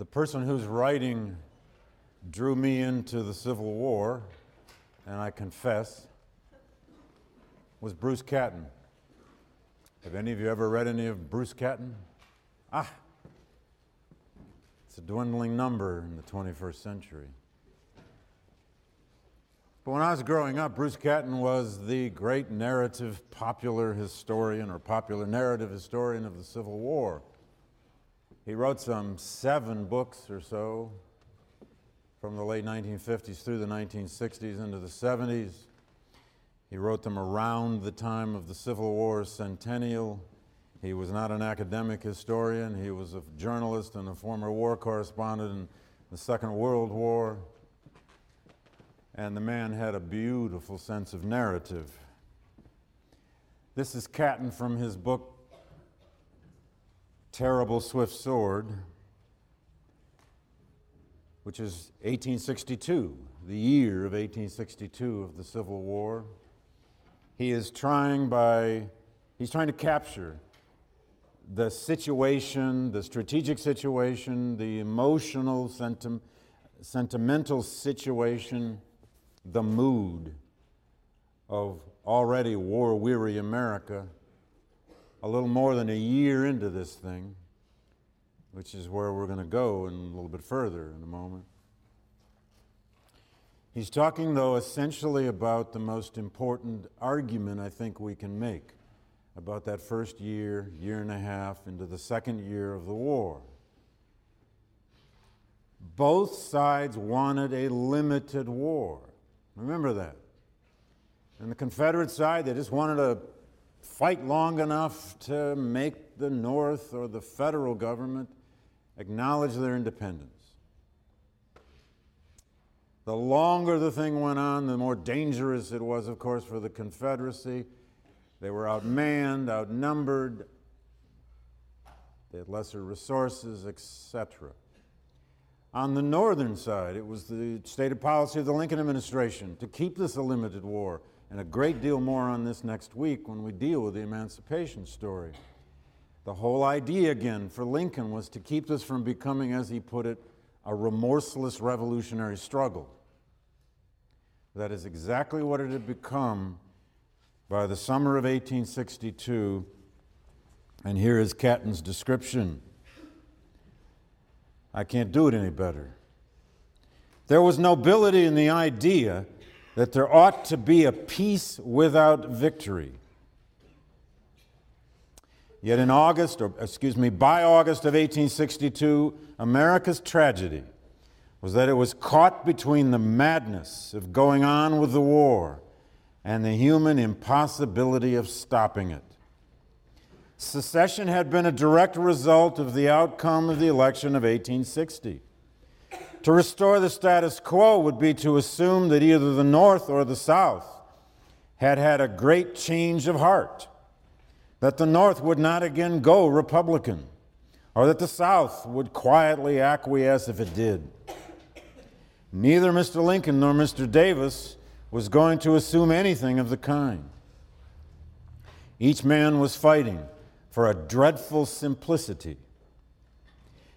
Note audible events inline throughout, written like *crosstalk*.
The person whose writing drew me into the Civil War, and I confess, was Bruce Catton. Have any of you ever read any of Bruce Catton? Ah, it's a dwindling number in the 21st century. But when I was growing up, Bruce Catton was the great narrative popular historian or popular narrative historian of the Civil War. He wrote some seven books or so from the late 1950s through the 1960s into the 70s. He wrote them around the time of the Civil War centennial. He was not an academic historian, he was a journalist and a former war correspondent in the Second World War. And the man had a beautiful sense of narrative. This is Catton from his book, Terrible Swift Sword, which is 1862, the year of 1862 of the Civil War. He is trying by, he's trying to capture the situation, the strategic situation, the emotional, senti- sentimental situation, the mood of already war weary America a little more than a year into this thing, which is where we're going to go and a little bit further in a moment. He's talking, though, essentially about the most important argument I think we can make about that first year, year and a half into the second year of the war. Both sides wanted a limited war. Remember that. And the Confederate side, they just wanted to fight long enough to make the North or the federal government acknowledge their independence. The longer the thing went on, the more dangerous it was, of course, for the Confederacy. They were outmanned, outnumbered, they had lesser resources, etc. On the northern side, it was the stated policy of the Lincoln administration to keep this a limited war, and a great deal more on this next week when we deal with the emancipation story. The whole idea, again, for Lincoln was to keep this from becoming, as he put it, a remorseless revolutionary struggle. That is exactly what it had become by the summer of 1862. And here is Catton's description. I can't do it any better. There was nobility in the idea that there ought to be a peace without victory. Yet in August, or excuse me, by August of 1862, America's tragedy was that it was caught between the madness of going on with the war and the human impossibility of stopping it. Secession had been a direct result of the outcome of the election of 1860. To restore the status quo would be to assume that either the North or the South had had a great change of heart, that the North would not again go Republican, or that the South would quietly acquiesce if it did. Neither Mr. Lincoln nor Mr. Davis was going to assume anything of the kind. Each man was fighting for a dreadful simplicity.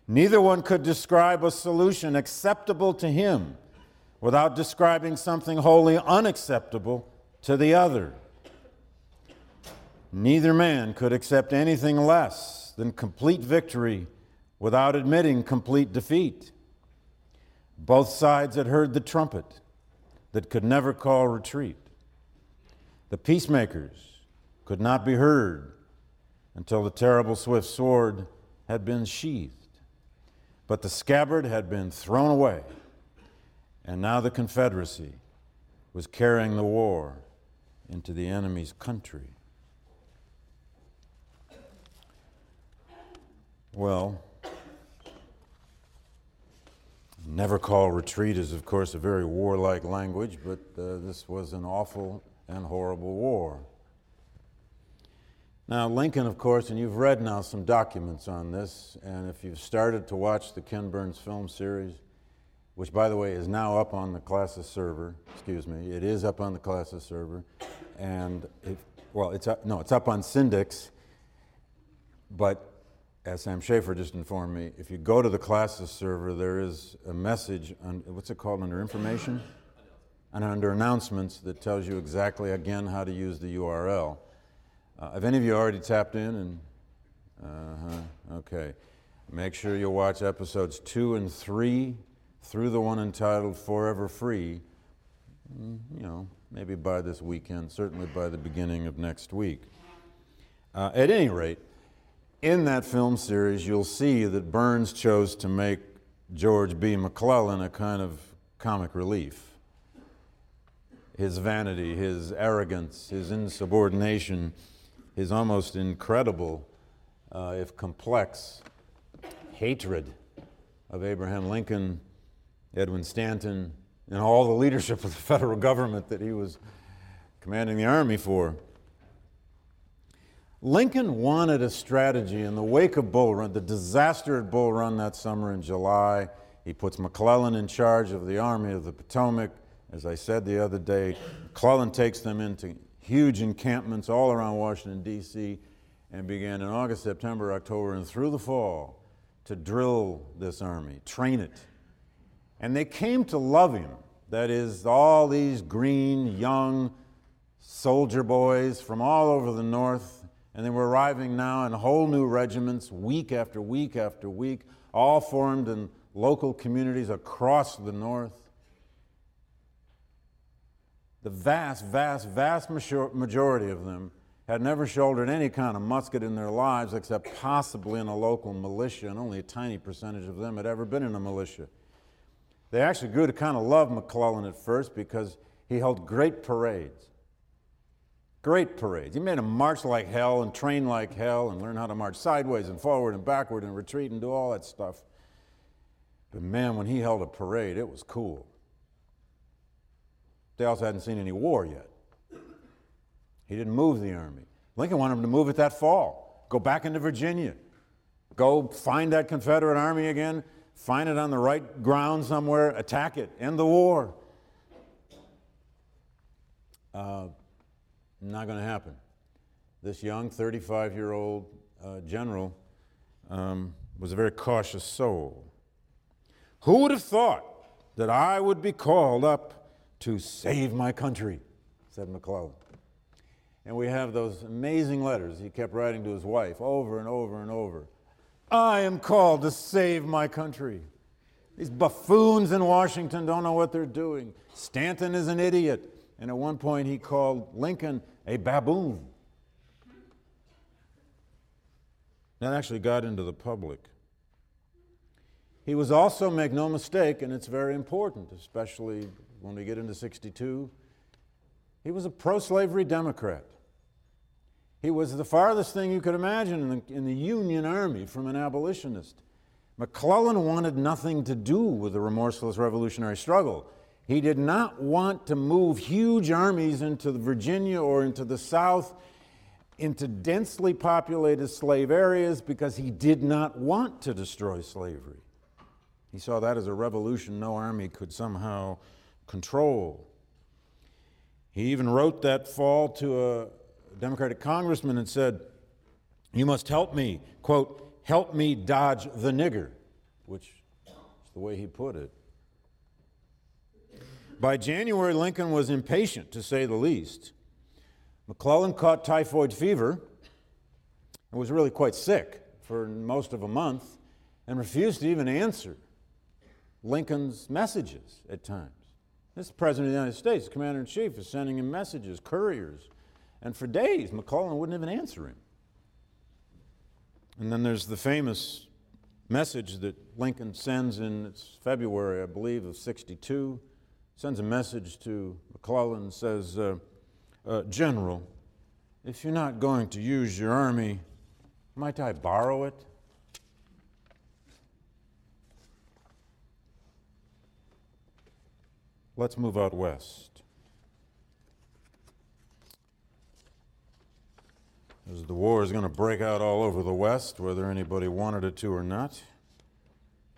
Neither one could describe a solution acceptable to him without describing something wholly unacceptable to the other. Neither man could accept anything less than complete victory without admitting complete defeat. Both sides had heard the trumpet that could never call retreat. The peacemakers could not be heard until the terrible swift sword had been sheathed. But the scabbard had been thrown away, and now the Confederacy was carrying the war into the enemy's country. Well, Never call retreat is, of course, a very warlike language, but uh, this was an awful and horrible war. Now, Lincoln, of course, and you've read now some documents on this, and if you've started to watch the Ken Burns film series, which, by the way, is now up on the CLASA server, excuse me, it is up on the CLASA server, and it, well, it's up, no, it's up on Syndicks, but as Sam Schaefer just informed me, if you go to the classes server, there is a message, on, what's it called, under information? And under announcements that tells you exactly, again, how to use the URL. Uh, have any of you already tapped in? And uh-huh, okay. Make sure you watch episodes two and three through the one entitled Forever Free. Mm, you know, maybe by this weekend, certainly by the beginning of next week. Uh, at any rate, in that film series, you'll see that Burns chose to make George B. McClellan a kind of comic relief. His vanity, his arrogance, his insubordination, his almost incredible, uh, if complex, hatred of Abraham Lincoln, Edwin Stanton, and all the leadership of the *laughs* federal government that he was commanding the army for. Lincoln wanted a strategy in the wake of Bull Run, the disaster at Bull Run that summer in July. He puts McClellan in charge of the Army of the Potomac. As I said the other day, McClellan takes them into huge encampments all around Washington, D.C., and began in August, September, October, and through the fall to drill this army, train it. And they came to love him. That is, all these green, young soldier boys from all over the North and they were arriving now in whole new regiments, week after week after week, all formed in local communities across the North. The vast, vast, vast majority of them had never shouldered any kind of musket in their lives except possibly in a local militia, and only a tiny percentage of them had ever been in a militia. They actually grew to kind of love McClellan at first because he held great parades. Great parades. He made them march like hell and train like hell and learn how to march sideways and forward and backward and retreat and do all that stuff. But man, when he held a parade, it was cool. Also hadn't seen any war yet. He didn't move the army. Lincoln wanted him to move it that fall, go back into Virginia, go find that Confederate army again, find it on the right ground somewhere, attack it, end the war. Uh, not going to happen. This young 35 year old uh, general um, was a very cautious soul. Who would have thought that I would be called up to save my country? said McClellan. And we have those amazing letters he kept writing to his wife over and over and over. I am called to save my country. These buffoons in Washington don't know what they're doing. Stanton is an idiot. And at one point, he called Lincoln a baboon. That actually got into the public. He was also, make no mistake, and it's very important, especially when we get into 62, he was a pro slavery Democrat. He was the farthest thing you could imagine in the, in the Union Army from an abolitionist. McClellan wanted nothing to do with the remorseless revolutionary struggle. He did not want to move huge armies into Virginia or into the South, into densely populated slave areas, because he did not want to destroy slavery. He saw that as a revolution no army could somehow control. He even wrote that fall to a Democratic congressman and said, You must help me, quote, help me dodge the nigger, which is the way he put it. By January, Lincoln was impatient, to say the least. McClellan caught typhoid fever and was really quite sick for most of a month and refused to even answer Lincoln's messages at times. This President of the United States, Commander in Chief, is sending him messages, couriers, and for days McClellan wouldn't even answer him. And then there's the famous message that Lincoln sends in February, I believe, of 62 sends a message to McClellan says, uh, uh, General, if you're not going to use your army, might I borrow it? Let's move out west. As the war is going to break out all over the West, whether anybody wanted it to or not,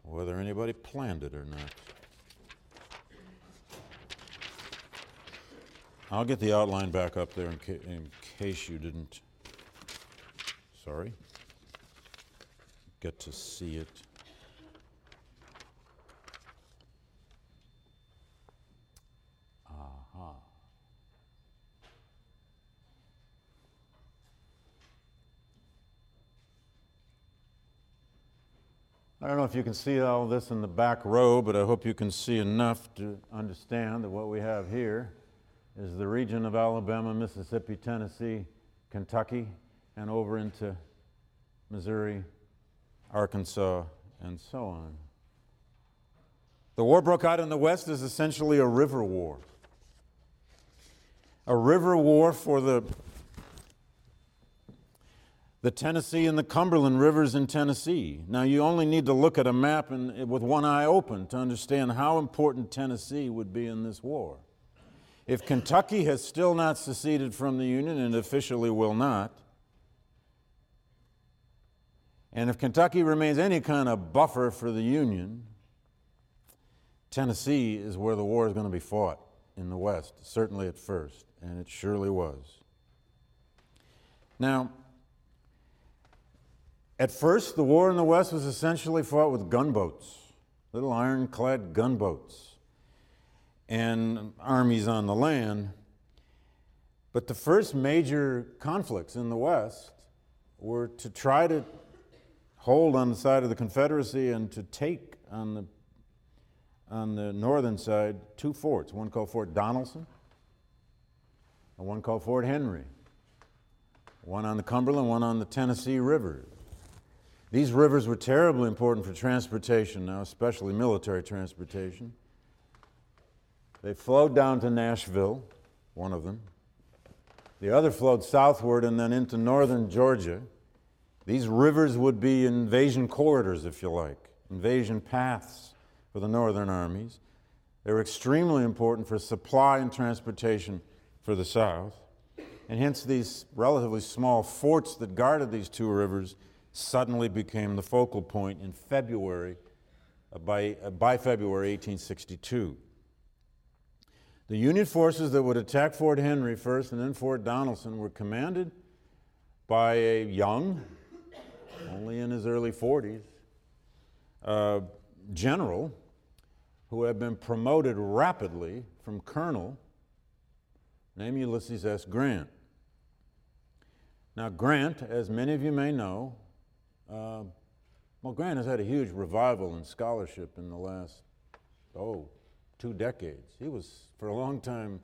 whether anybody planned it or not. I'll get the outline back up there in, ca- in case you didn't. Sorry. get to see it. I don't know if you can see all this in the back row, but I hope you can see enough to understand that what we have here is the region of Alabama, Mississippi, Tennessee, Kentucky, and over into Missouri, Arkansas, and so on. The war broke out in the West is essentially a river war. A river war for the, the Tennessee and the Cumberland rivers in Tennessee. Now, you only need to look at a map and, with one eye open to understand how important Tennessee would be in this war. If Kentucky has still not seceded from the Union and officially will not, and if Kentucky remains any kind of buffer for the Union, Tennessee is where the war is going to be fought in the West, certainly at first, and it surely was. Now, at first, the war in the West was essentially fought with gunboats, little ironclad gunboats, and armies on the land. But the first major conflicts in the West were to try to hold on the side of the Confederacy and to take on the, on the northern side two forts, one called Fort Donelson and one called Fort Henry, one on the Cumberland, one on the Tennessee River. These rivers were terribly important for transportation now, especially military transportation. They flowed down to Nashville, one of them. The other flowed southward and then into northern Georgia. These rivers would be invasion corridors, if you like, invasion paths for the northern armies. They were extremely important for supply and transportation for the south. And hence, these relatively small forts that guarded these two rivers suddenly became the focal point in February, uh, by, uh, by February 1862. The Union forces that would attack Fort Henry first and then Fort Donelson were commanded by a young, only in his early 40s, uh, general who had been promoted rapidly from colonel named Ulysses S. Grant. Now, Grant, as many of you may know, uh, well, Grant has had a huge revival in scholarship in the last, oh, two decades. He was, for a long time,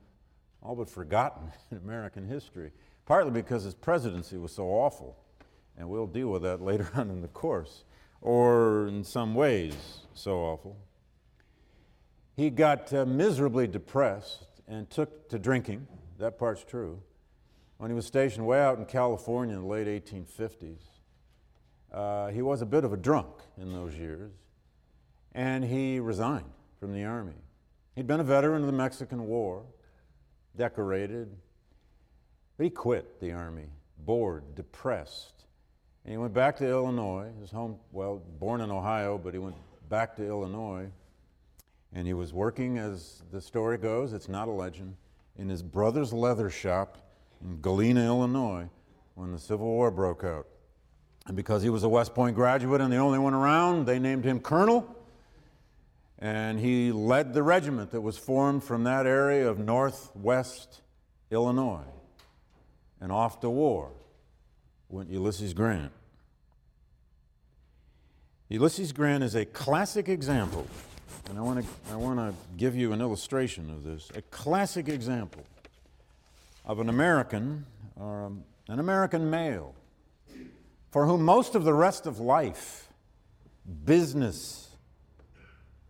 all but forgotten *laughs* in American history, partly because his presidency was so awful and we'll deal with that *laughs* later on in the course, or in some ways so awful. He got uh, miserably depressed and took to drinking. That part's true. When he was stationed way out in California in the late 1850s, uh, he was a bit of a drunk in those years, and he resigned from the Army. He'd been a veteran of the Mexican War, decorated, but he quit the Army, bored, depressed, and he went back to Illinois, his home, well, born in Ohio, but he went back to Illinois. And he was working, as the story goes, it's not a legend, in his brother's leather shop in Galena, Illinois, when the Civil War broke out. And because he was a West Point graduate and the only one around, they named him colonel. And he led the regiment that was formed from that area of northwest Illinois and off to war went Ulysses Grant. Ulysses Grant is a classic example, and I want to I want to give you an illustration of this. A classic example of an American, or um, an American male, for whom most of the rest of life, business,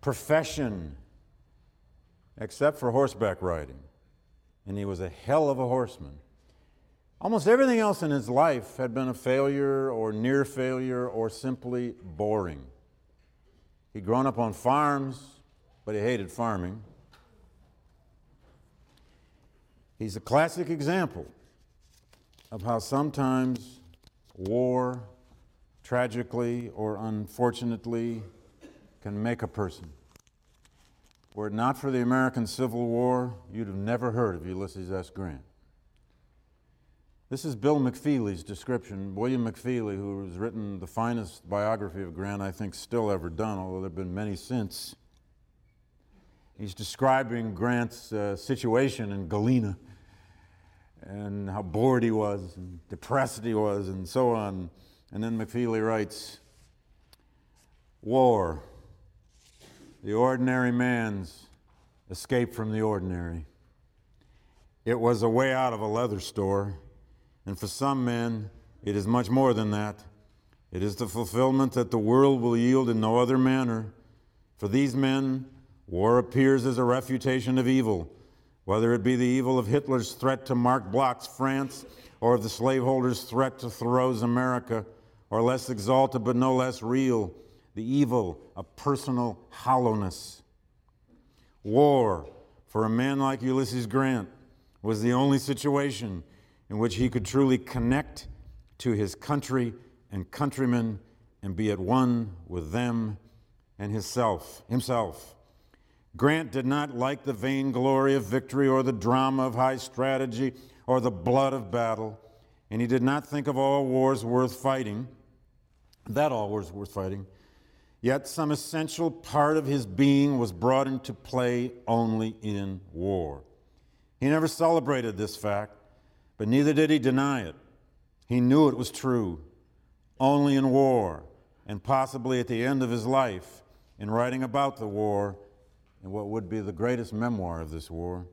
profession, except for horseback riding, and he was a hell of a horseman Almost everything else in his life had been a failure or near failure or simply boring. He'd grown up on farms, but he hated farming. He's a classic example of how sometimes war, tragically or unfortunately, can make a person. Were it not for the American Civil War, you'd have never heard of Ulysses S. Grant. This is Bill McFeely's description. William McFeely, who has written the finest biography of Grant, I think, still ever done, although there have been many since. He's describing Grant's uh, situation in Galena and how bored he was and depressed he was and so on. And then McFeely writes War, the ordinary man's escape from the ordinary. It was a way out of a leather store and for some men, it is much more than that. It is the fulfillment that the world will yield in no other manner. For these men, war appears as a refutation of evil, whether it be the evil of Hitler's threat to Marc Bloch's France, or of the slaveholders' threat to Thoreau's America, or less exalted but no less real, the evil of personal hollowness. War, for a man like Ulysses Grant, was the only situation in which he could truly connect to his country and countrymen and be at one with them and himself. himself. Grant did not like the vainglory of victory or the drama of high strategy or the blood of battle, and he did not think of all wars worth fighting, that all wars worth fighting. Yet some essential part of his being was brought into play only in war. He never celebrated this fact, but neither did he deny it. He knew it was true. Only in war, and possibly at the end of his life, in writing about the war, and what would be the greatest memoir of this war,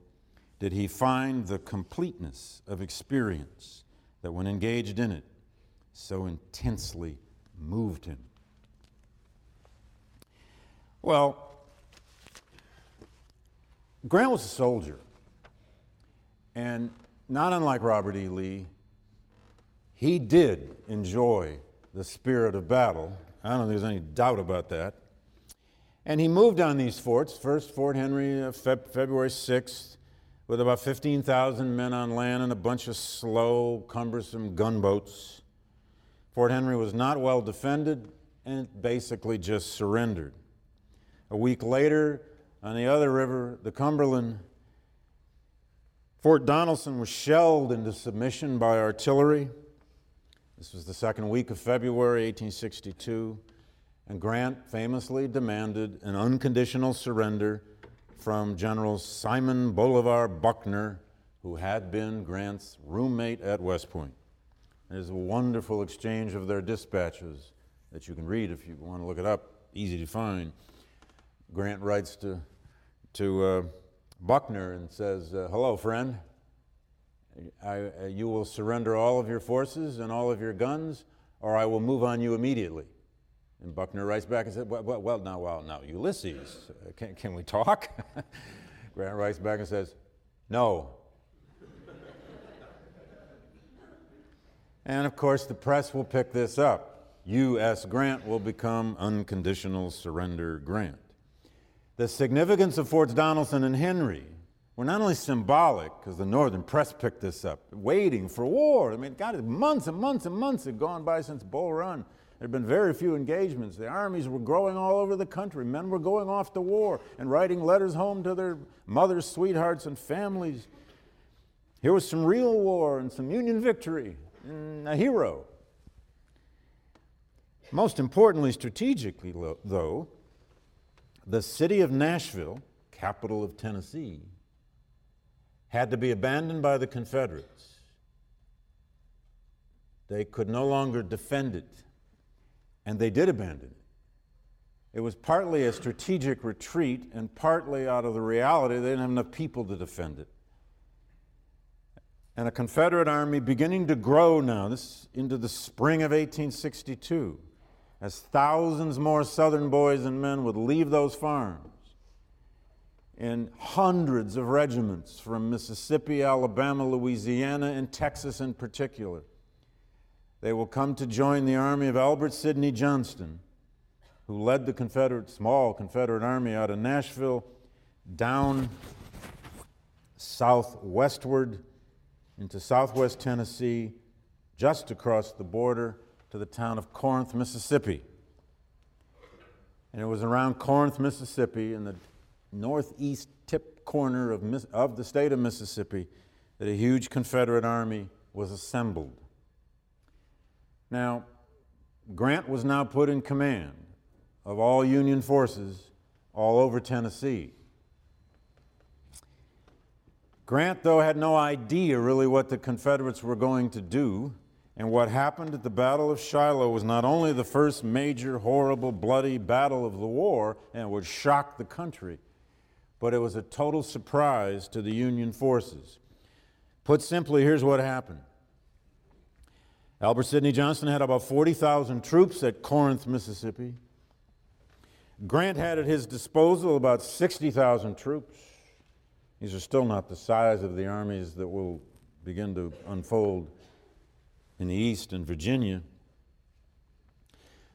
did he find the completeness of experience that, when engaged in it, so intensely moved him. Well, Grant was a soldier, and not unlike Robert E. Lee, he did enjoy the spirit of battle. I don't think there's any doubt about that. And he moved on these forts. First, Fort Henry, uh, Feb- February 6th, with about 15,000 men on land and a bunch of slow, cumbersome gunboats. Fort Henry was not well defended and basically just surrendered. A week later, on the other river, the Cumberland, Fort Donelson was shelled into submission by artillery. This was the second week of February 1862, and Grant famously demanded an unconditional surrender from General Simon Bolivar Buckner, who had been Grant's roommate at West Point. There's a wonderful exchange of their dispatches that you can read if you want to look it up, easy to find. Grant writes to, to uh, Buckner and says, uh, Hello, friend. I, uh, you will surrender all of your forces and all of your guns, or I will move on you immediately. And Buckner writes back and says, Well, well, well now, well, now, Ulysses, uh, can, can we talk? *laughs* Grant writes back and says, No. and of course, the press will pick this up. U.S. Grant will become unconditional surrender Grant. The significance of Forts Donelson and Henry were not only symbolic, because the Northern press picked this up, waiting for war. I mean, God, months and months and months had gone by since Bull Run. There had been very few engagements. The armies were growing all over the country. Men were going off to war and writing letters home to their mothers, sweethearts, and families. Here was some real war and some Union victory, and a hero. Most importantly, strategically, though, the city of Nashville, capital of Tennessee, had to be abandoned by the Confederates. They could no longer defend it, and they did abandon it. It was partly a strategic retreat and partly out of the reality they didn't have enough people to defend it. And a Confederate army beginning to grow now, this into the spring of 1862 as thousands more Southern boys and men would leave those farms in hundreds of regiments from Mississippi, Alabama, Louisiana, and Texas in particular. They will come to join the army of Albert Sidney Johnston, who led the Confederate, small Confederate army out of Nashville down southwestward into southwest Tennessee, just across the border to the town of Corinth, Mississippi. And it was around Corinth, Mississippi, in the northeast tip corner of, of the state of Mississippi, that a huge Confederate army was assembled. Now, Grant was now put in command of all Union forces all over Tennessee. Grant, though, had no idea really what the Confederates were going to do, and what happened at the Battle of Shiloh was not only the first major, horrible, bloody battle of the war, and would shock the country, but it was a total surprise to the Union forces. Put simply, here's what happened Albert Sidney Johnston had about 40,000 troops at Corinth, Mississippi. Grant had at his disposal about 60,000 troops. These are still not the size of the armies that will begin to unfold in the East and Virginia.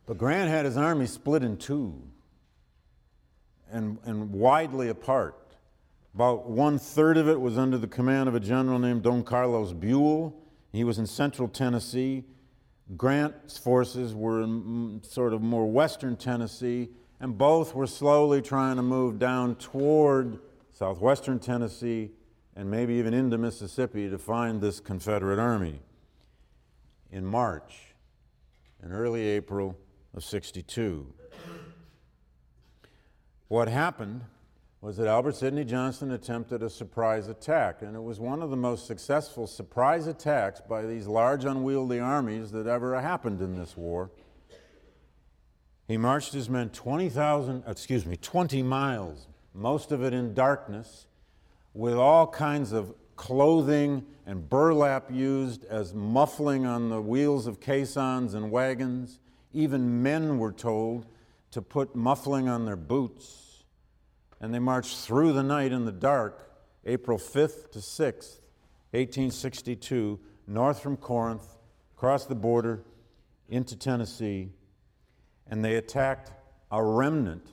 But Grant had his army split in two and, and widely apart. About one third of it was under the command of a general named Don Carlos Buell. He was in central Tennessee. Grant's forces were in mm, sort of more western Tennessee, and both were slowly trying to move down toward southwestern Tennessee and maybe even into Mississippi to find this Confederate army. In March, in early April of 62. What happened was that Albert Sidney Johnston attempted a surprise attack, and it was one of the most successful surprise attacks by these large, unwieldy armies that ever happened in this war. He marched his men 20,000, excuse me, 20 miles most of it in darkness, with all kinds of clothing and burlap used as muffling on the wheels of caissons and wagons. Even men were told to put muffling on their boots. And they marched through the night in the dark, April 5th to 6th, 1862, north from Corinth, across the border into Tennessee, and they attacked a remnant,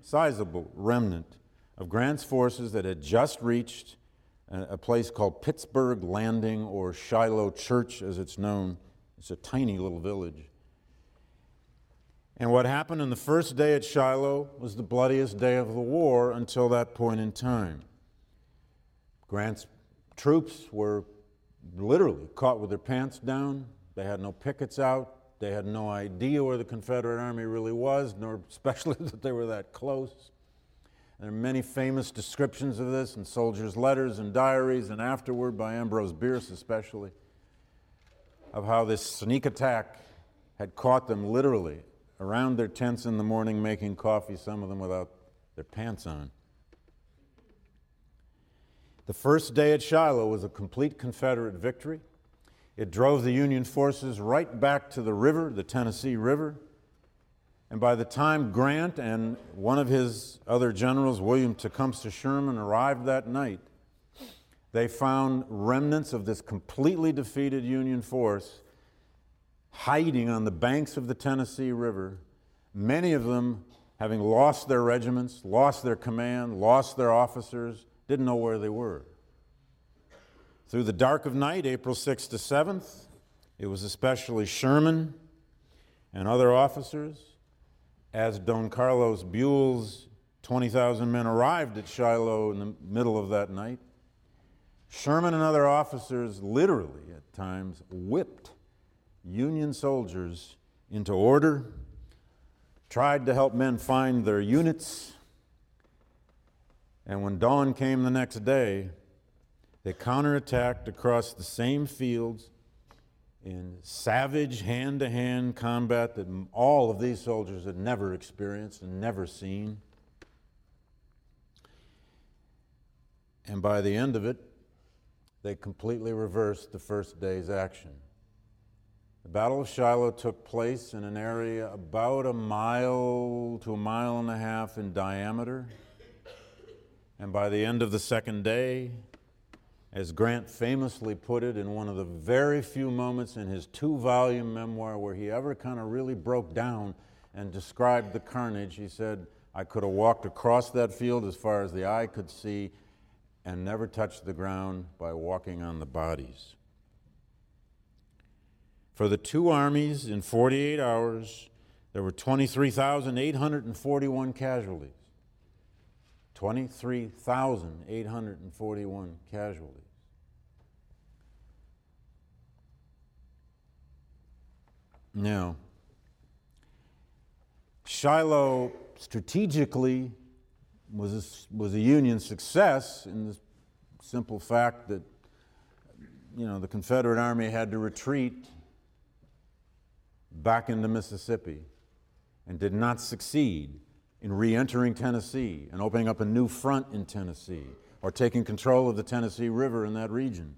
sizable remnant of Grant's forces that had just reached a place called Pittsburg Landing or Shiloh Church as it's known. It's a tiny little village. And what happened on the first day at Shiloh was the bloodiest day of the war until that point in time. Grant's troops were literally caught with their pants down. They had no pickets out. They had no idea where the Confederate Army really was, nor *laughs* especially that they were that close. There are many famous descriptions of this in soldiers' letters and diaries, and afterward by Ambrose Bierce especially, of how this sneak attack had caught them literally around their tents in the morning making coffee, some of them without their pants on. The first day at Shiloh was a complete Confederate victory. It drove the Union forces right back to the river, the Tennessee River. And by the time Grant and one of his other generals, William Tecumseh Sherman, arrived that night, they found remnants of this completely defeated Union force hiding on the banks of the Tennessee River, many of them having lost their regiments, lost their command, lost their officers, didn't know where they were. Through the dark of night, April 6th to 7th, it was especially Sherman and other officers as Don Carlos Buell's 20,000 men arrived at Shiloh in the middle of that night, Sherman and other officers literally at times whipped Union soldiers into order, tried to help men find their units, and when dawn came the next day, they counterattacked across the same fields in savage hand to hand combat that all of these soldiers had never experienced and never seen. And by the end of it, they completely reversed the first day's action. The Battle of Shiloh took place in an area about a mile to a mile and a half in diameter. And by the end of the second day, as Grant famously put it in one of the very few moments in his two volume memoir where he ever kind of really broke down and described the carnage, he said, I could have walked across that field as far as the eye could see and never touched the ground by walking on the bodies. For the two armies in 48 hours, there were 23,841 casualties. 23,841 casualties. Now, Shiloh strategically was a, was a Union success in the simple fact that you know the Confederate Army had to retreat back into Mississippi and did not succeed in re entering Tennessee and opening up a new front in Tennessee or taking control of the Tennessee River in that region.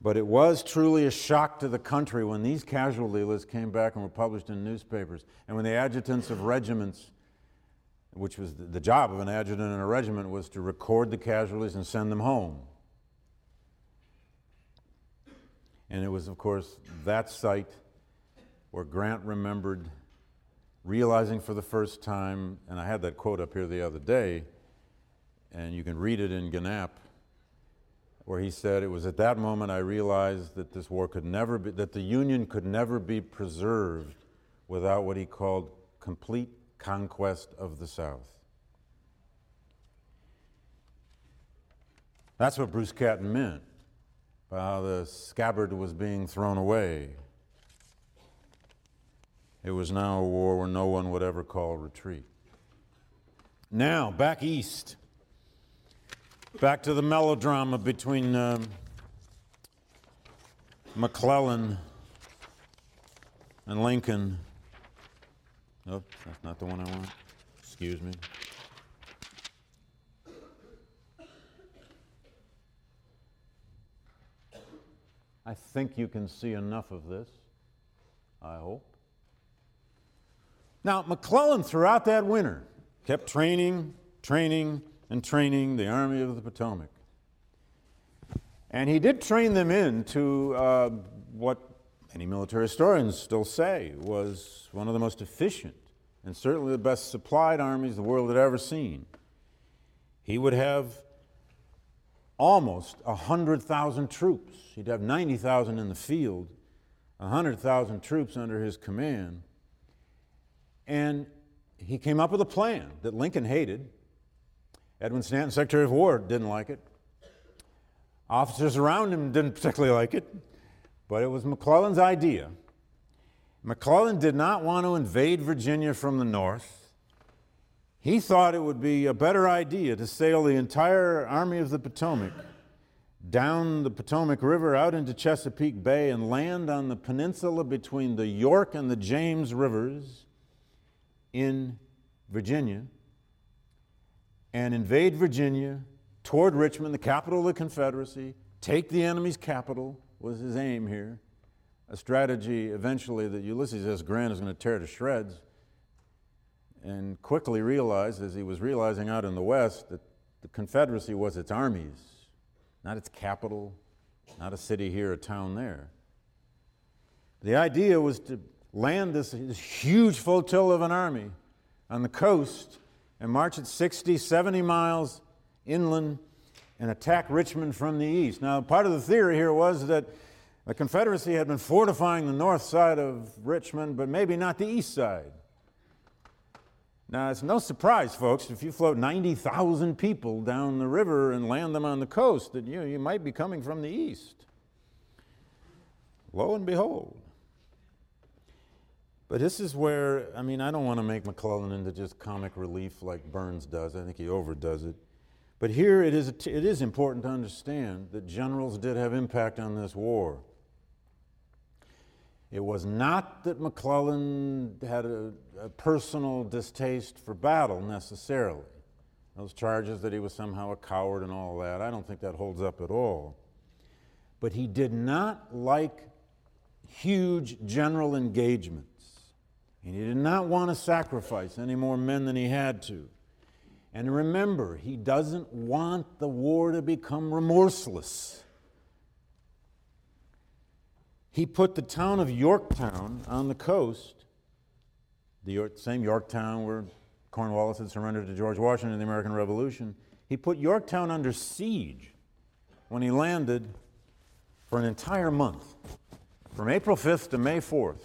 But it was truly a shock to the country when these casualty lists came back and were published in newspapers, and when the adjutants of regiments, which was the job of an adjutant in a regiment, was to record the casualties and send them home. And it was, of course, that sight where Grant remembered realizing for the first time, and I had that quote up here the other day, and you can read it in Gnap, where he said, It was at that moment I realized that this war could never be, that the Union could never be preserved without what he called complete conquest of the South. That's what Bruce Catton meant by how the scabbard was being thrown away. It was now a war where no one would ever call retreat. Now, back east, back to the melodrama between um, McClellan and Lincoln. Oh, that's not the one I want. Excuse me. I think you can see enough of this, I hope. Now, McClellan, throughout that winter, kept training, training, and training the Army of the Potomac. And he did train them into uh, what many military historians still say was one of the most efficient and certainly the best supplied armies the world had ever seen. He would have almost 100,000 troops. He'd have 90,000 in the field, 100,000 troops under his command. And he came up with a plan that Lincoln hated. Edwin Stanton, Secretary of War, didn't like it. Officers around him didn't particularly like it, but it was McClellan's idea. McClellan did not want to invade Virginia from the north. He thought it would be a better idea to sail the entire Army of the Potomac down the Potomac River out into Chesapeake Bay and land on the peninsula between the York and the James Rivers in Virginia and invade Virginia toward Richmond, the capital of the Confederacy, take the enemy's capital was his aim here. A strategy eventually that Ulysses S. Grant is going to tear to shreds and quickly realized, as he was realizing out in the West, that the Confederacy was its armies, not its capital, not a city here, a town there. The idea was to land this, this huge flotilla of an army on the coast and march at 60, 70 miles inland and attack Richmond from the east. Now, part of the theory here was that the Confederacy had been fortifying the north side of Richmond, but maybe not the east side. Now, it's no surprise, folks, if you float 90,000 people down the river and land them on the coast, that you, you might be coming from the east. Lo and behold. But this is where, I mean, I don't want to make McClellan into just comic relief like Burns does. I think he overdoes it. But here it is, it is important to understand that generals did have impact on this war. It was not that McClellan had a, a, personal distaste for battle necessarily. Those charges that he was somehow a coward and all that, I don't think that holds up at all. But he did not like huge general engagements. And he did not want to sacrifice any more men than he had to. And remember, he doesn't want the war to become remorseless. He put the town of Yorktown on the coast, the York, same Yorktown where Cornwallis had surrendered to George Washington in the American Revolution. He put Yorktown under siege when he landed for an entire month, from April 5th to May 4th,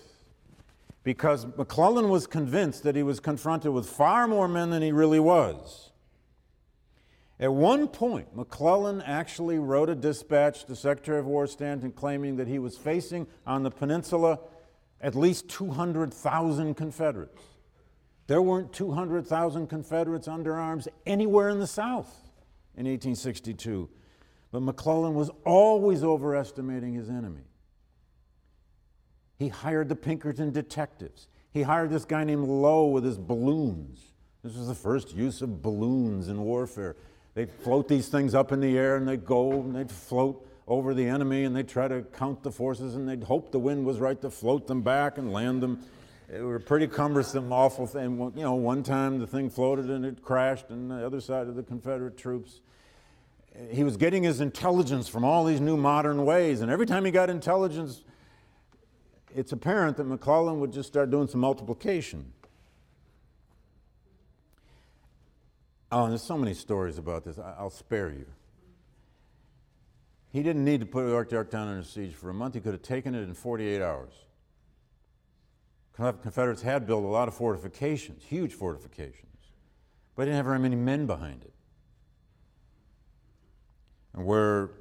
because McClellan was convinced that he was confronted with far more men than he really was. At one point, McClellan actually wrote a dispatch to Secretary of War Stanton claiming that he was facing on the peninsula at least 200,000 Confederates. There weren't 200,000 Confederates under arms anywhere in the South in 1862. But McClellan was always overestimating his enemy. He hired the Pinkerton detectives. He hired this guy named Lowe with his balloons. This was the first use of balloons in warfare. They'd float these things up in the air and they'd go and they'd float over the enemy and they'd try to count the forces and they'd hope the wind was right to float them back and land them. It were a pretty cumbersome, awful thing. You know, one time the thing floated and it crashed on the other side of the Confederate troops. He was getting his intelligence from all these new modern ways, and every time he got intelligence, it's apparent that McClellan would just start doing some multiplication. Oh, there's so many stories about this. I'll spare you. He didn't need to put Yorktown under siege for a month. He could have taken it in 48 hours. Confederates had built a lot of fortifications, huge fortifications, but didn't have very many men behind it. And where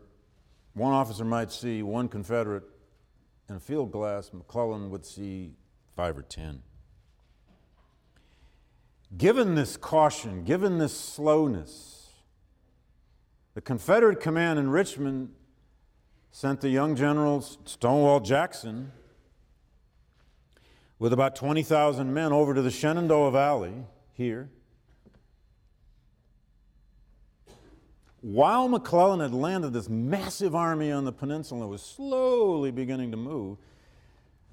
one officer might see one Confederate in a field glass, McClellan would see five or ten. Given this caution, given this slowness, the Confederate command in Richmond sent the young general Stonewall Jackson with about 20,000 men over to the Shenandoah Valley here. While McClellan had landed this massive army on the peninsula was slowly beginning to move,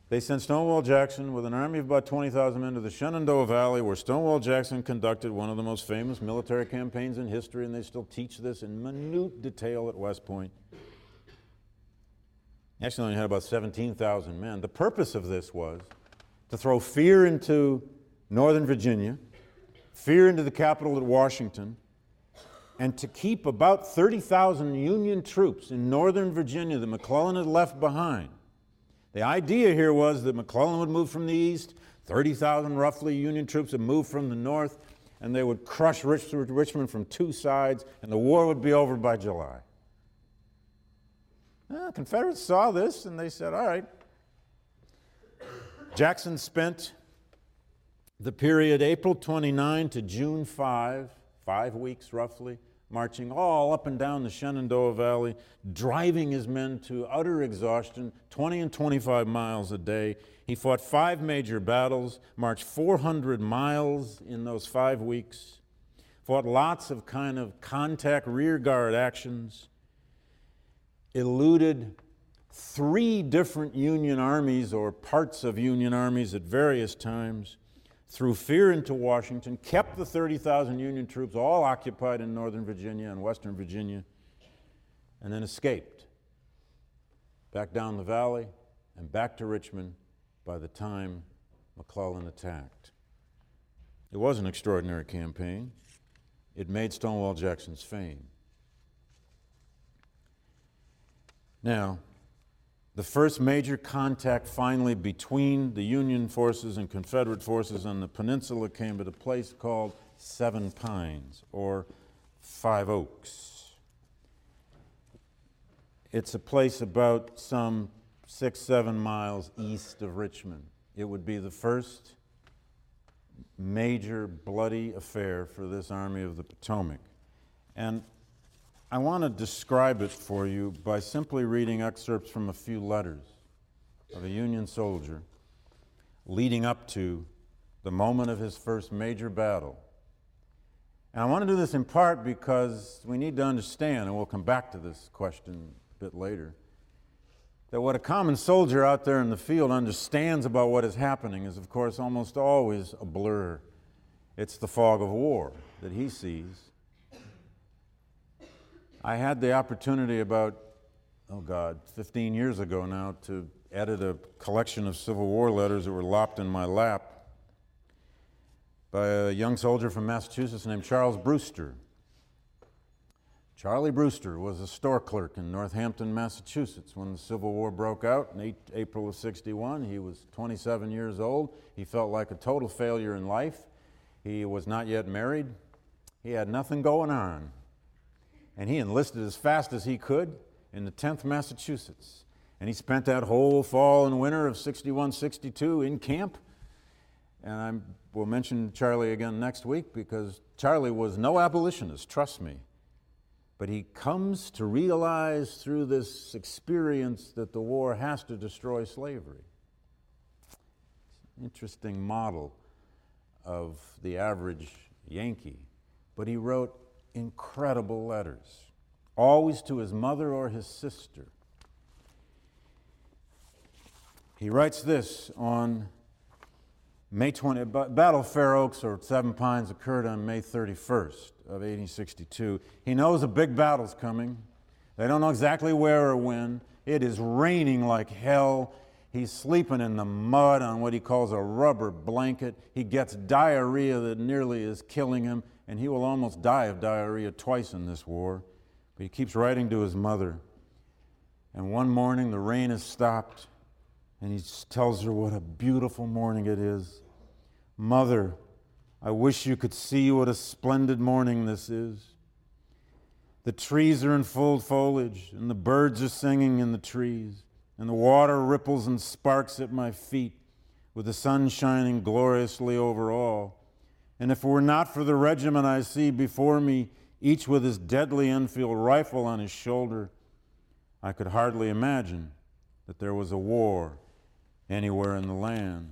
they sent Stonewall Jackson with an army of about 20,000 men to the Shenandoah Valley, where Stonewall Jackson conducted one of the most famous military campaigns in history, and they still teach this in minute detail at West Point. Actually, only had about 17,000 men. The purpose of this was to throw fear into Northern Virginia, fear into the capital at Washington, and to keep about 30,000 Union troops in Northern Virginia that McClellan had left behind the idea here was that McClellan would move from the east, 30,000 roughly Union troops would move from the north, and they would crush Richmond from two sides, and the war would be over by July. Well, Confederates saw this and they said, all right. Jackson spent the period April 29 to June 5, five weeks roughly, marching all up and down the Shenandoah Valley, driving his men to utter exhaustion, 20 and 25 miles a day. He fought five major battles, marched 400 miles in those five weeks, fought lots of kind of contact rearguard actions, eluded three different Union armies or parts of Union armies at various times threw fear into Washington, kept the 30,000 Union troops all occupied in Northern Virginia and Western Virginia, and then escaped back down the valley and back to Richmond by the time McClellan attacked. It was an extraordinary campaign. It made Stonewall Jackson's fame. Now, the first major contact finally between the Union forces and Confederate forces on the peninsula came at a place called Seven Pines or Fair Oaks. It's a place about some six, seven miles east of Richmond. It would be the first major bloody affair for this Army of the Potomac. And I want to describe it for you by simply reading excerpts from a few letters of a Union soldier leading up to the moment of his first major battle. And I want to do this in part because we need to understand, and we'll come back to this question a bit later, that what a common soldier out there in the field understands about what is happening is, of course, almost always a blur. It's the fog of war that he sees. I had the opportunity about, oh God, 15 years ago now to edit a collection of Civil War letters that were lopped in my lap by a young soldier from Massachusetts named Charles Brewster. Charlie Brewster was a store clerk in Northampton, Massachusetts when the Civil War broke out in April of 61. He was 27 years old. He felt like a total failure in life. He was not yet married. He had nothing going on. And he enlisted as fast as he could in the 10th Massachusetts. And he spent that whole fall and winter of 61 62 in camp. And I will mention Charlie again next week because Charlie was no abolitionist, trust me. But he comes to realize through this experience that the war has to destroy slavery. Interesting model of the average Yankee. But he wrote incredible letters, always to his mother or his sister. He writes this on May 20, Battle of Fair Oaks or Seven Pines occurred on May 31st of 1862. He knows a big battle's coming. They don't know exactly where or when. It is raining like hell. He's sleeping in the mud on what he calls a rubber blanket. He gets diarrhea that nearly is killing him, and he will almost die of diarrhea twice in this war. But he keeps writing to his mother. And one morning, the rain has stopped, and he tells her what a beautiful morning it is. Mother, I wish you could see what a splendid morning this is. The trees are in full foliage, and the birds are singing in the trees and the water ripples and sparks at my feet, with the sun shining gloriously over all. And if it were not for the regiment I see before me, each with his deadly Enfield rifle on his shoulder, I could hardly imagine that there was a war anywhere in the land.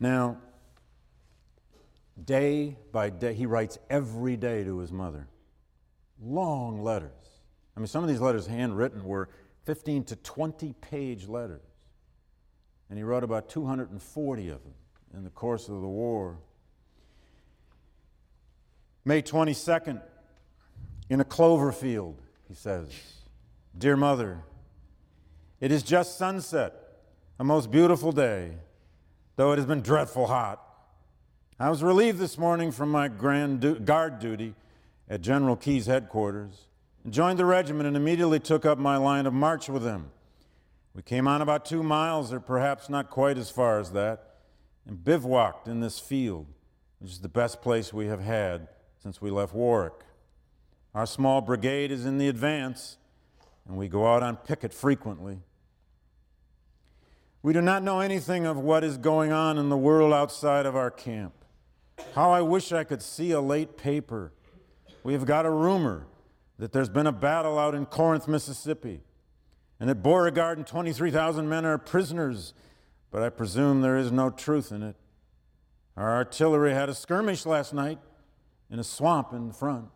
Now, day by day, he writes every day to his mother long letters. I mean, some of these letters, handwritten, were 15 to 20 page letters. And he wrote about 240 of them in the course of the war. May 22nd, in a clover field, he says, Dear Mother, it is just sunset, a most beautiful day, though it has been dreadful hot. I was relieved this morning from my grand du- guard duty at General Keyes' headquarters and joined the regiment and immediately took up my line of march with them. We came on about two miles, or perhaps not quite as far as that, and bivouacked in this field, which is the best place we have had since we left Warwick. Our small brigade is in the advance, and we go out on picket frequently. We do not know anything of what is going on in the world outside of our camp. How I wish I could see a late paper. We have got a rumor that there's been a battle out in Corinth, Mississippi, and at Beauregard and 23,000 men are prisoners, but I presume there is no truth in it. Our artillery had a skirmish last night in a swamp in the front.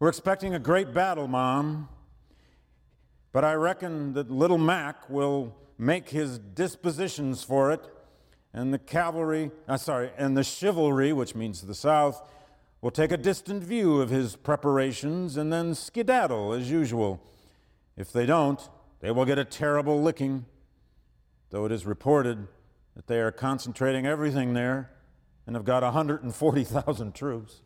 We're expecting a great battle, Mom, but I reckon that little Mac will make his dispositions for it, and the cavalry, uh, sorry, and the chivalry, which means the South, will take a distant view of his preparations and then skedaddle as usual. If they don't, they will get a terrible licking, though it is reported that they are concentrating everything there and have got 140,000 *laughs* troops.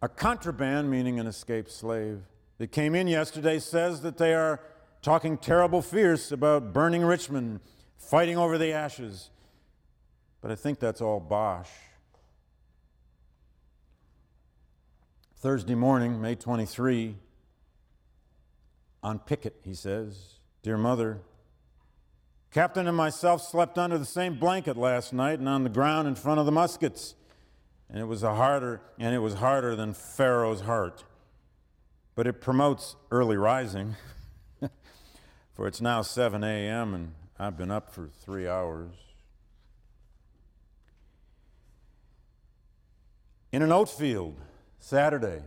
A contraband, meaning an escaped slave, that came in yesterday says that they are talking terrible fierce about burning Richmond, fighting over the ashes. But I think that's all bosh. Thursday morning, May 23, on picket, he says, Dear Mother, Captain and myself slept under the same blanket last night and on the ground in front of the muskets. And it was a harder and it was harder than Pharaoh's heart. But it promotes early rising. *laughs* for it's now 7 a.m. and I've been up for three hours. In an oat field, Saturday,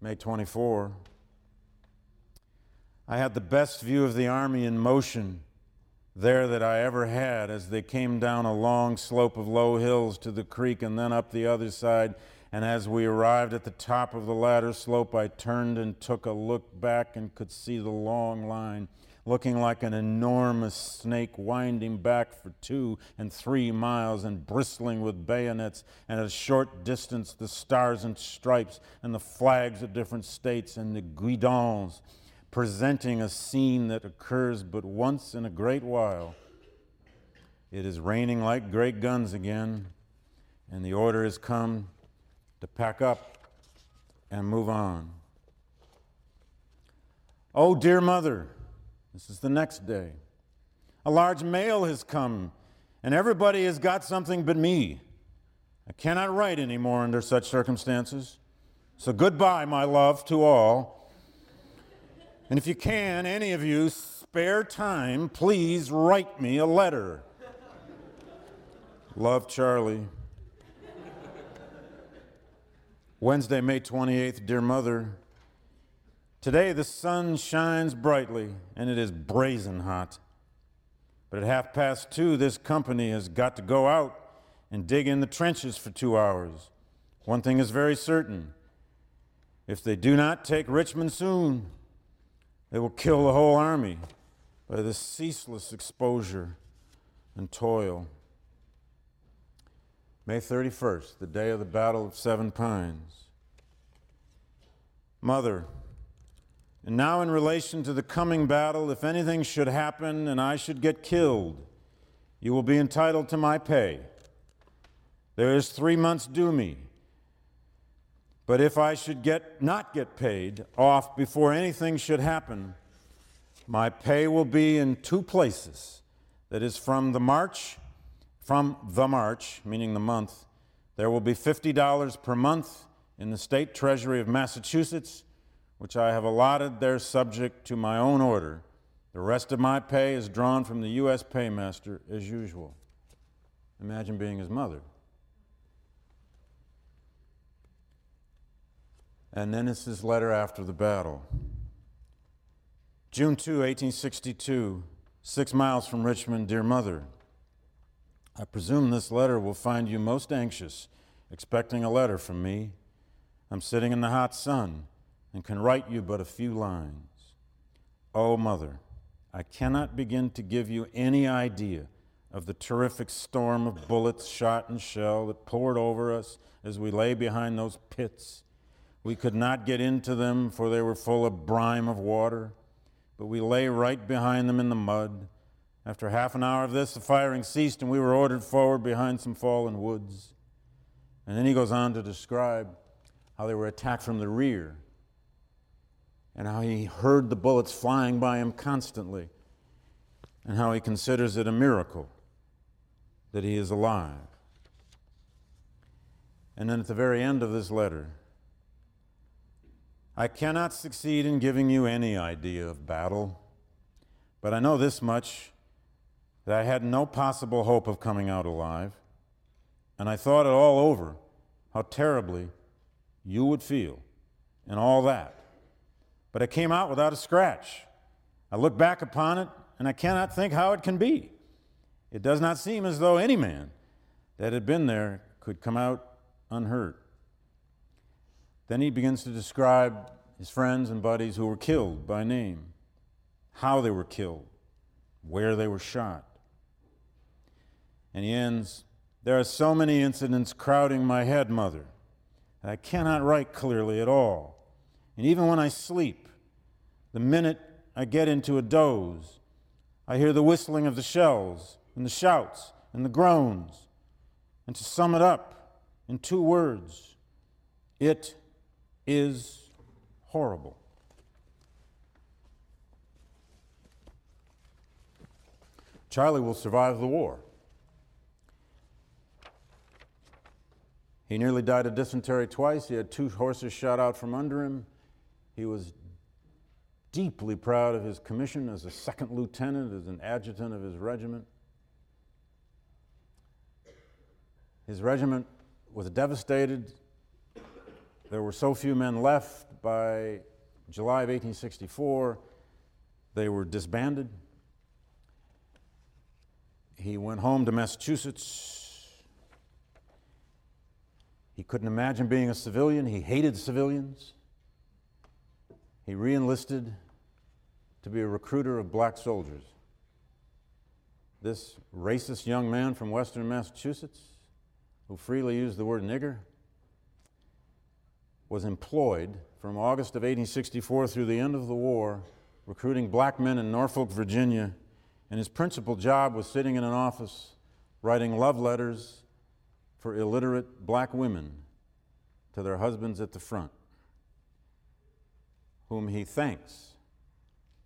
May 24, I had the best view of the army in motion there that I ever had as they came down a long slope of low hills to the creek and then up the other side. And as we arrived at the top of the latter slope, I turned and took a look back and could see the long line looking like an enormous snake winding back for two and three miles and bristling with bayonets, and at a short distance the stars and stripes and the flags of different states and the guidons, presenting a scene that occurs but once in a great while. It is raining like great guns again, and the order has come to pack up and move on. Oh, dear mother, this is the next day. A large mail has come, and everybody has got something but me. I cannot write anymore under such circumstances. So goodbye, my love, to all. And if you can, any of you, spare time, please write me a letter. Love, Charlie. Wednesday, May 28th, dear mother. Today the sun shines brightly and it is brazen hot. But at half past two, this company has got to go out and dig in the trenches for two hours. One thing is very certain if they do not take Richmond soon, they will kill the whole army by this ceaseless exposure and toil. May 31st, the day of the Battle of Seven Pines. Mother, and now in relation to the coming battle, if anything should happen and I should get killed, you will be entitled to my pay. There is three months due me. But if I should get not get paid off before anything should happen, my pay will be in two places. That is from the March, from the March, meaning the month, there will be $50 per month in the state treasury of Massachusetts, which I have allotted there subject to my own order. The rest of my pay is drawn from the U.S. paymaster as usual. Imagine being his mother. And then it's his letter after the battle. June 2, 1862, six miles from Richmond, dear mother. I presume this letter will find you most anxious, expecting a letter from me. I'm sitting in the hot sun and can write you but a few lines. Oh, mother, I cannot begin to give you any idea of the terrific storm of bullets, shot, and shell that poured over us as we lay behind those pits we could not get into them, for they were full of brine of water, but we lay right behind them in the mud. After half an hour of this, the firing ceased, and we were ordered forward behind some fallen woods. And then he goes on to describe how they were attacked from the rear and how he heard the bullets flying by him constantly, and how he considers it a miracle that he is alive. And then at the very end of this letter, I cannot succeed in giving you any idea of battle, but I know this much that I had no possible hope of coming out alive, and I thought it all over how terribly you would feel and all that. But I came out without a scratch. I look back upon it, and I cannot think how it can be. It does not seem as though any man that had been there could come out unhurt. Then he begins to describe his friends and buddies who were killed by name, how they were killed, where they were shot. And he ends There are so many incidents crowding my head, Mother, that I cannot write clearly at all. And even when I sleep, the minute I get into a doze, I hear the whistling of the shells and the shouts and the groans. And to sum it up in two words, it is horrible. Charlie will survive the war. He nearly died of dysentery twice. He had two horses shot out from under him. He was deeply proud of his commission as a second lieutenant, as an adjutant of his regiment. His regiment was devastated there were so few men left by July of 1864, they were disbanded. He went home to Massachusetts. He couldn't imagine being a civilian. He hated civilians. He re enlisted to be a recruiter of black soldiers. This racist young man from Western Massachusetts, who freely used the word nigger, was employed from August of 1864 through the end of the war, recruiting black men in Norfolk, Virginia, and his principal job was sitting in an office writing love letters for illiterate black women to their husbands at the front, whom he thanks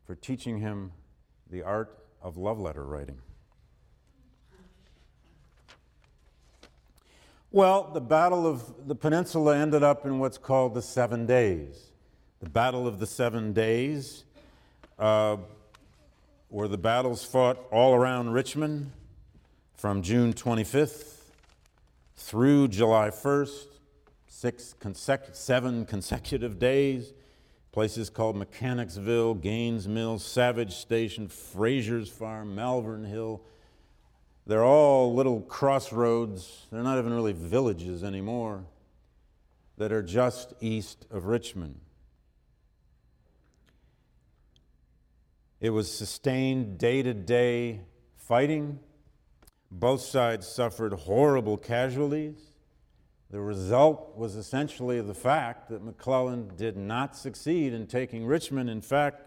for teaching him the art of love letter writing. Well, the Battle of the Peninsula ended up in what's called the Seven Days. The Battle of the Seven Days uh, were the battles fought all around Richmond from June 25th through July 1st, six consecutive, seven consecutive days. Places called Mechanicsville, Gaines Mills, Savage Station, Frayser's Farm, Malvern Hill, they're all little crossroads. They're not even really villages anymore that are just east of Richmond. It was sustained day to day fighting. Both sides suffered horrible casualties. The result was essentially the fact that McClellan did not succeed in taking Richmond. In fact,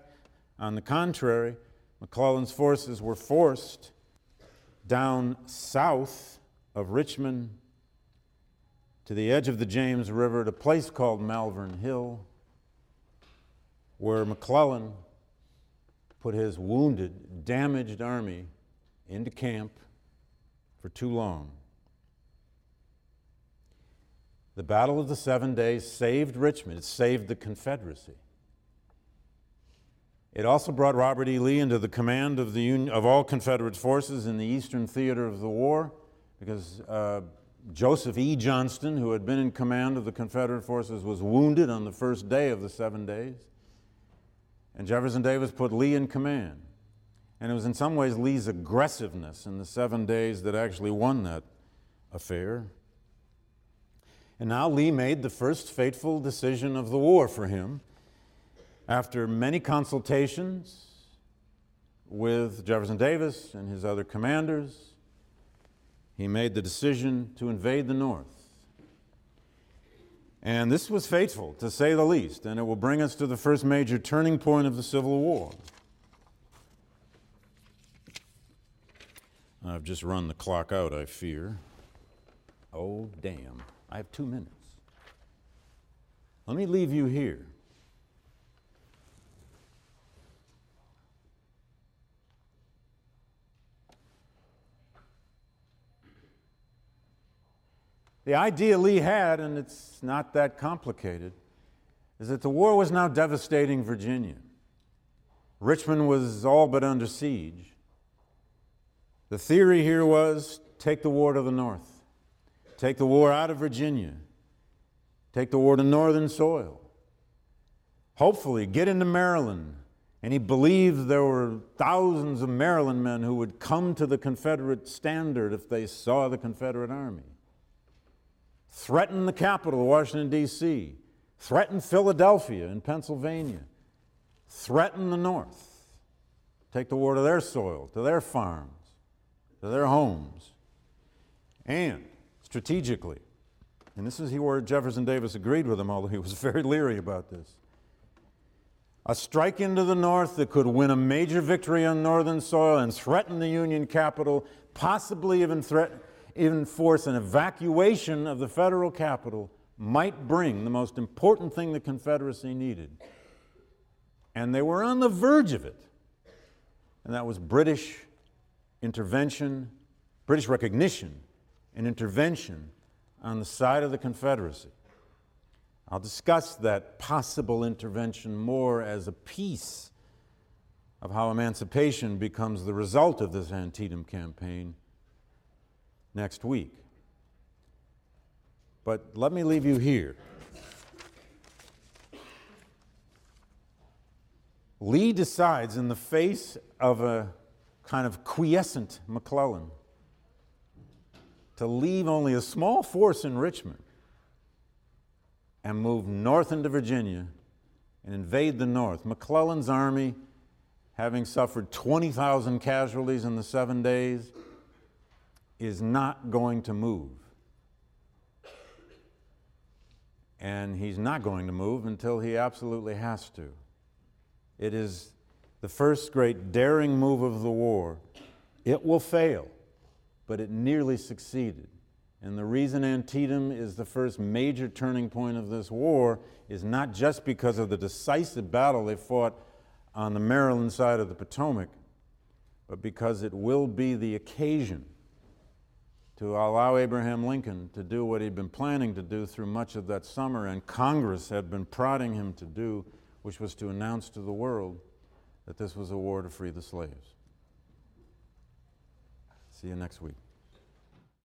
on the contrary, McClellan's forces were forced down south of Richmond to the edge of the James River at a place called Malvern Hill, where McClellan put his wounded, damaged army into camp for too long. The Battle of the Seven Days saved Richmond, it saved the Confederacy. It also brought Robert E. Lee into the command of, the of all Confederate forces in the eastern theater of the war because uh, Joseph E. Johnston, who had been in command of the Confederate forces, was wounded on the first day of the seven days. And Jefferson Davis put Lee in command. And it was in some ways Lee's aggressiveness in the seven days that actually won that affair. And now Lee made the first fateful decision of the war for him after many consultations with Jefferson Davis and his other commanders, he made the decision to invade the North. And this was fateful, to say the least, and it will bring us to the first major turning point of the Civil War. I've just run the clock out, I fear. Oh, damn. I have two minutes. Let me leave you here The idea Lee had, and it's not that complicated, is that the war was now devastating Virginia. Richmond was all but under siege. The theory here was take the war to the north, take the war out of Virginia, take the war to northern soil. Hopefully, get into Maryland. And he believed there were thousands of Maryland men who would come to the Confederate standard if they saw the Confederate army threaten the capital, Washington, D.C., threaten Philadelphia in Pennsylvania, threaten the North, take the war to their soil, to their farms, to their homes, and strategically, and this is where Jefferson Davis agreed with him, although he was *laughs* very leery about this. A strike into the North that could win a major victory on Northern soil and threaten the Union capital, possibly even threaten even force an evacuation of the federal capital might bring the most important thing the Confederacy needed. And they were on the verge of it. And that was British intervention, British recognition and intervention on the side of the Confederacy. I'll discuss that possible intervention more as a piece of how emancipation becomes the result of this Antietam campaign next week. But let me leave you here. Lee decides, in the face of a kind of quiescent McClellan, to leave only a small force in Richmond and move north into Virginia and invade the North. McClellan's army, having suffered 20,000 casualties in the seven days, is not going to move. And he's not going to move until he absolutely has to. It is the first great daring move of the war. It will fail, but it nearly succeeded. And the reason Antietam is the first major turning point of this war is not just because of the decisive battle they fought on the Maryland side of the Potomac, but because it will be the occasion to allow Abraham Lincoln to do what he'd been planning to do through much of that summer and Congress had been prodding him to do, which was to announce to the world that this was a war to free the slaves. See you next week.